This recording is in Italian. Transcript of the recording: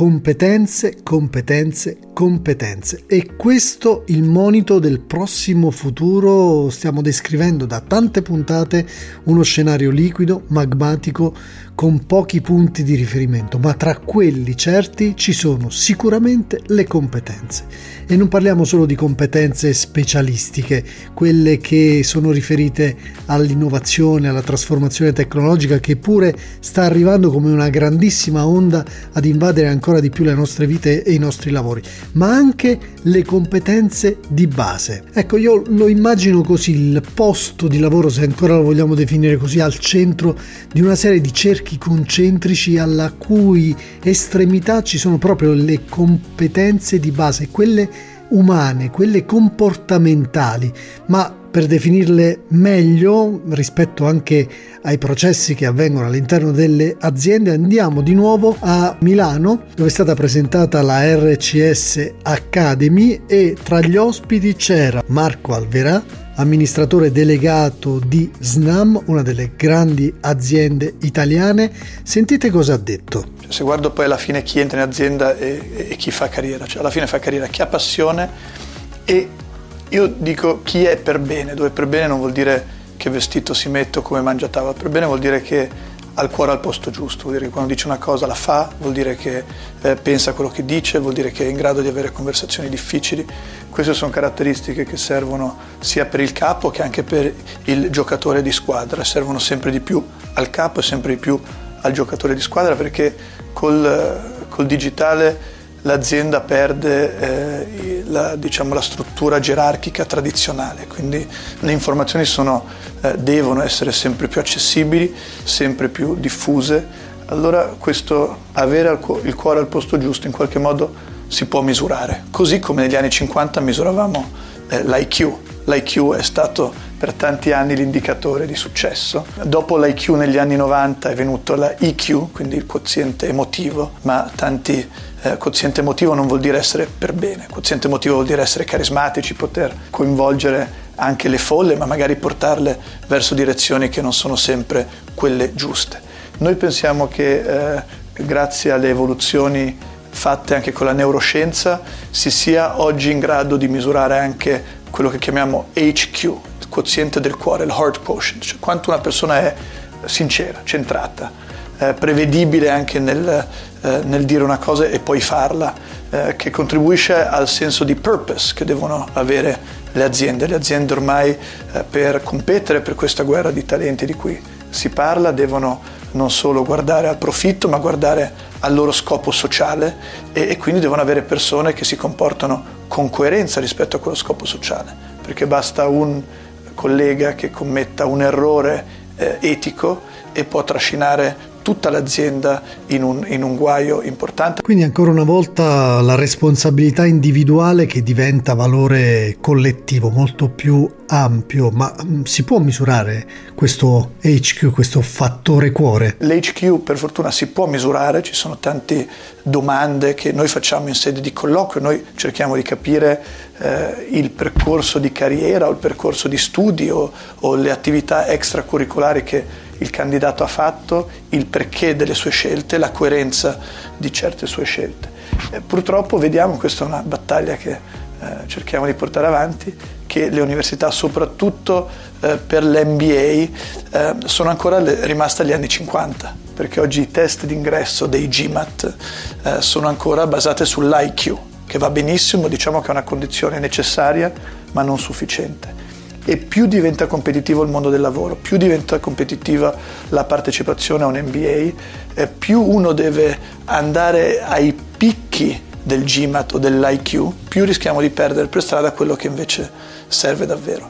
competenze, competenze, competenze. E questo il monito del prossimo futuro. Stiamo descrivendo da tante puntate uno scenario liquido, magmatico, con pochi punti di riferimento, ma tra quelli certi ci sono sicuramente le competenze. E non parliamo solo di competenze specialistiche, quelle che sono riferite all'innovazione, alla trasformazione tecnologica che pure sta arrivando come una grandissima onda ad invadere ancora di più le nostre vite e i nostri lavori, ma anche le competenze di base. Ecco, io lo immagino così, il posto di lavoro, se ancora lo vogliamo definire così, al centro di una serie di cerchi concentrici alla cui estremità ci sono proprio le competenze di base, quelle umane, quelle comportamentali, ma per definirle meglio rispetto anche ai processi che avvengono all'interno delle aziende andiamo di nuovo a Milano dove è stata presentata la RCS Academy e tra gli ospiti c'era Marco Alverà amministratore delegato di Snam, una delle grandi aziende italiane. Sentite cosa ha detto. Se guardo poi alla fine chi entra in azienda e, e chi fa carriera, cioè alla fine fa carriera chi ha passione e io dico chi è per bene, dove per bene non vuol dire che vestito si mette o come mangia a tavola, per bene vuol dire che ha il cuore al posto giusto, vuol dire che quando dice una cosa la fa, vuol dire che eh, pensa a quello che dice, vuol dire che è in grado di avere conversazioni difficili. Queste sono caratteristiche che servono sia per il capo che anche per il giocatore di squadra, servono sempre di più al capo e sempre di più al giocatore di squadra perché col, col digitale l'azienda perde eh, la, diciamo, la, struttura gerarchica tradizionale, quindi le informazioni sono, eh, devono essere sempre più accessibili, sempre più diffuse. Allora questo avere il cuore al posto giusto in qualche modo si può misurare, così come negli anni 50 misuravamo eh, l'IQ. L'IQ è stato per tanti anni l'indicatore di successo. Dopo l'IQ negli anni 90 è venuto la EQ, quindi il quoziente emotivo, ma tanti eh, quoziente emotivo non vuol dire essere per bene, quoziente emotivo vuol dire essere carismatici, poter coinvolgere anche le folle, ma magari portarle verso direzioni che non sono sempre quelle giuste. Noi pensiamo che eh, grazie alle evoluzioni fatte anche con la neuroscienza si sia oggi in grado di misurare anche quello che chiamiamo HQ, quoziente del cuore, il heart quotient, cioè quanto una persona è sincera, centrata, eh, prevedibile anche nel, eh, nel, dire una cosa e poi farla, eh, che contribuisce al senso di purpose che devono avere le aziende. Le aziende ormai eh, per competere per questa guerra di talenti di cui si parla devono non solo guardare al profitto ma guardare al loro scopo sociale e, e quindi devono avere persone che si comportano con coerenza rispetto a quello scopo sociale, perché basta un collega che commetta un errore eh, etico e può trascinare tutta l'azienda in un, in un, guaio importante. Quindi ancora una volta la responsabilità individuale che diventa valore collettivo molto più ampio, ma mm, si può misurare questo HQ, questo fattore cuore? L'HQ per fortuna si può misurare, ci sono tante domande che noi facciamo in sede di colloquio, noi cerchiamo di capire eh, il percorso di carriera o il percorso di studio o le attività extracurricolari che il candidato ha fatto, il perché delle sue scelte, la coerenza di certe sue scelte. E purtroppo vediamo, questa è una battaglia che eh, cerchiamo di portare avanti, che le università, soprattutto eh, per l'MBA, eh, sono ancora le, rimaste agli anni 50, perché oggi i test d'ingresso dei GMAT eh, sono ancora basati sull'IQ, che va benissimo, diciamo che è una condizione necessaria, ma non sufficiente e più diventa competitivo il mondo del lavoro, più diventa competitiva la partecipazione a un MBA, eh, più uno deve andare ai picchi del GMAT o dell'IQ, più rischiamo di perdere per strada quello che invece serve davvero.